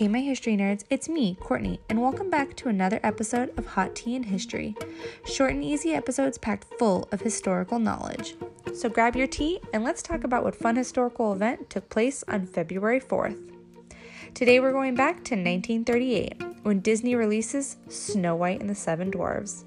Hey, my history nerds, it's me, Courtney, and welcome back to another episode of Hot Tea and History. Short and easy episodes packed full of historical knowledge. So grab your tea and let's talk about what fun historical event took place on February 4th. Today we're going back to 1938 when Disney releases Snow White and the Seven Dwarfs.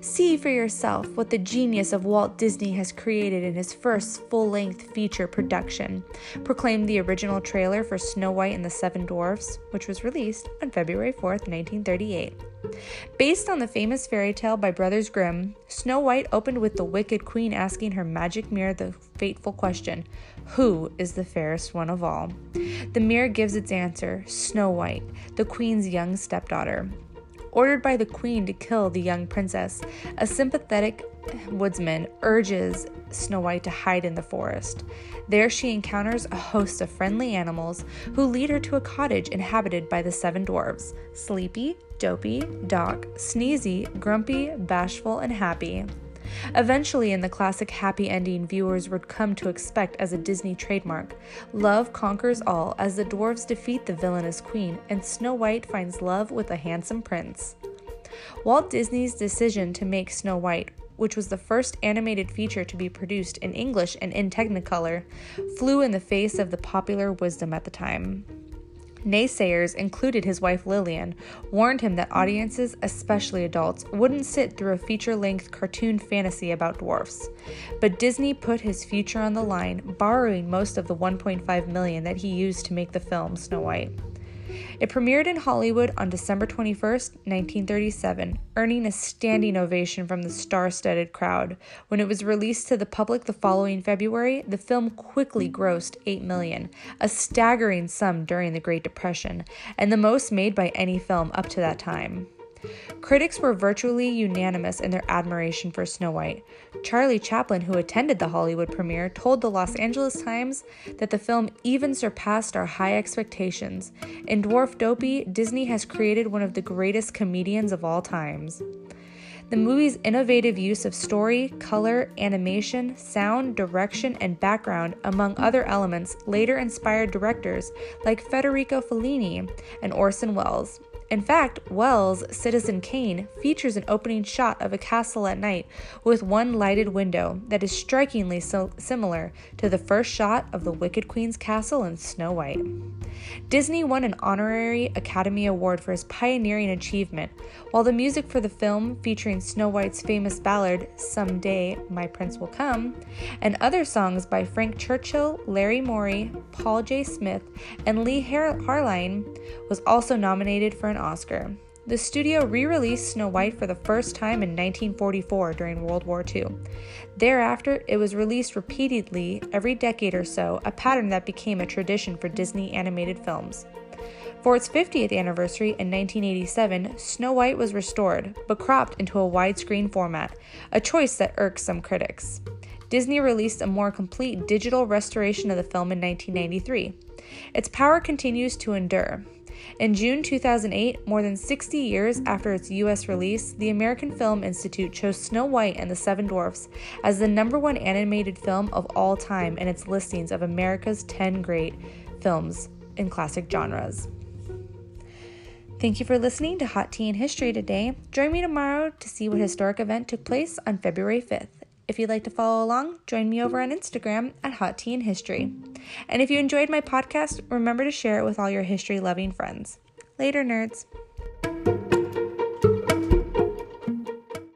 See for yourself what the genius of Walt Disney has created in his first full length feature production, proclaimed the original trailer for Snow White and the Seven Dwarfs, which was released on February 4, 1938. Based on the famous fairy tale by Brothers Grimm, Snow White opened with the Wicked Queen asking her magic mirror the fateful question Who is the fairest one of all? The mirror gives its answer Snow White, the Queen's young stepdaughter ordered by the queen to kill the young princess, a sympathetic woodsman urges Snow White to hide in the forest. There she encounters a host of friendly animals who lead her to a cottage inhabited by the seven dwarfs Sleepy, Dopey, Doc, Sneezy, Grumpy, Bashful, and Happy. Eventually, in the classic happy ending viewers would come to expect as a Disney trademark, love conquers all as the dwarves defeat the villainous queen and Snow White finds love with a handsome prince. Walt Disney's decision to make Snow White, which was the first animated feature to be produced in English and in Technicolor, flew in the face of the popular wisdom at the time. Naysayers, included his wife Lillian, warned him that audiences, especially adults, wouldn't sit through a feature length cartoon fantasy about dwarfs. But Disney put his future on the line, borrowing most of the 1.5 million that he used to make the film Snow White. It premiered in Hollywood on December 21, 1937, earning a standing ovation from the star studded crowd. When it was released to the public the following February, the film quickly grossed 8 million, a staggering sum during the Great Depression, and the most made by any film up to that time. Critics were virtually unanimous in their admiration for Snow White. Charlie Chaplin, who attended the Hollywood premiere, told the Los Angeles Times that the film even surpassed our high expectations. In Dwarf Dopey, Disney has created one of the greatest comedians of all times. The movie's innovative use of story, color, animation, sound, direction, and background, among other elements, later inspired directors like Federico Fellini and Orson Welles. In fact, Welles' Citizen Kane features an opening shot of a castle at night with one lighted window that is strikingly so similar to the first shot of the Wicked Queen's castle in Snow White. Disney won an honorary Academy Award for his pioneering achievement, while the music for the film, featuring Snow White's famous ballad, Someday My Prince Will Come, and other songs by Frank Churchill, Larry Morey, Paul J. Smith, and Leigh Harline, was also nominated for an Oscar. The studio re released Snow White for the first time in 1944 during World War II. Thereafter, it was released repeatedly every decade or so, a pattern that became a tradition for Disney animated films. For its 50th anniversary in 1987, Snow White was restored, but cropped into a widescreen format, a choice that irks some critics. Disney released a more complete digital restoration of the film in 1993. Its power continues to endure. In June 2008, more than 60 years after its US release, the American Film Institute chose Snow White and the Seven Dwarfs as the number one animated film of all time in its listings of America's 10 great films in classic genres. Thank you for listening to Hot Tea and History today. Join me tomorrow to see what historic event took place on February 5th. If you'd like to follow along, join me over on Instagram at Hot Tea and History. And if you enjoyed my podcast, remember to share it with all your history loving friends. Later, nerds.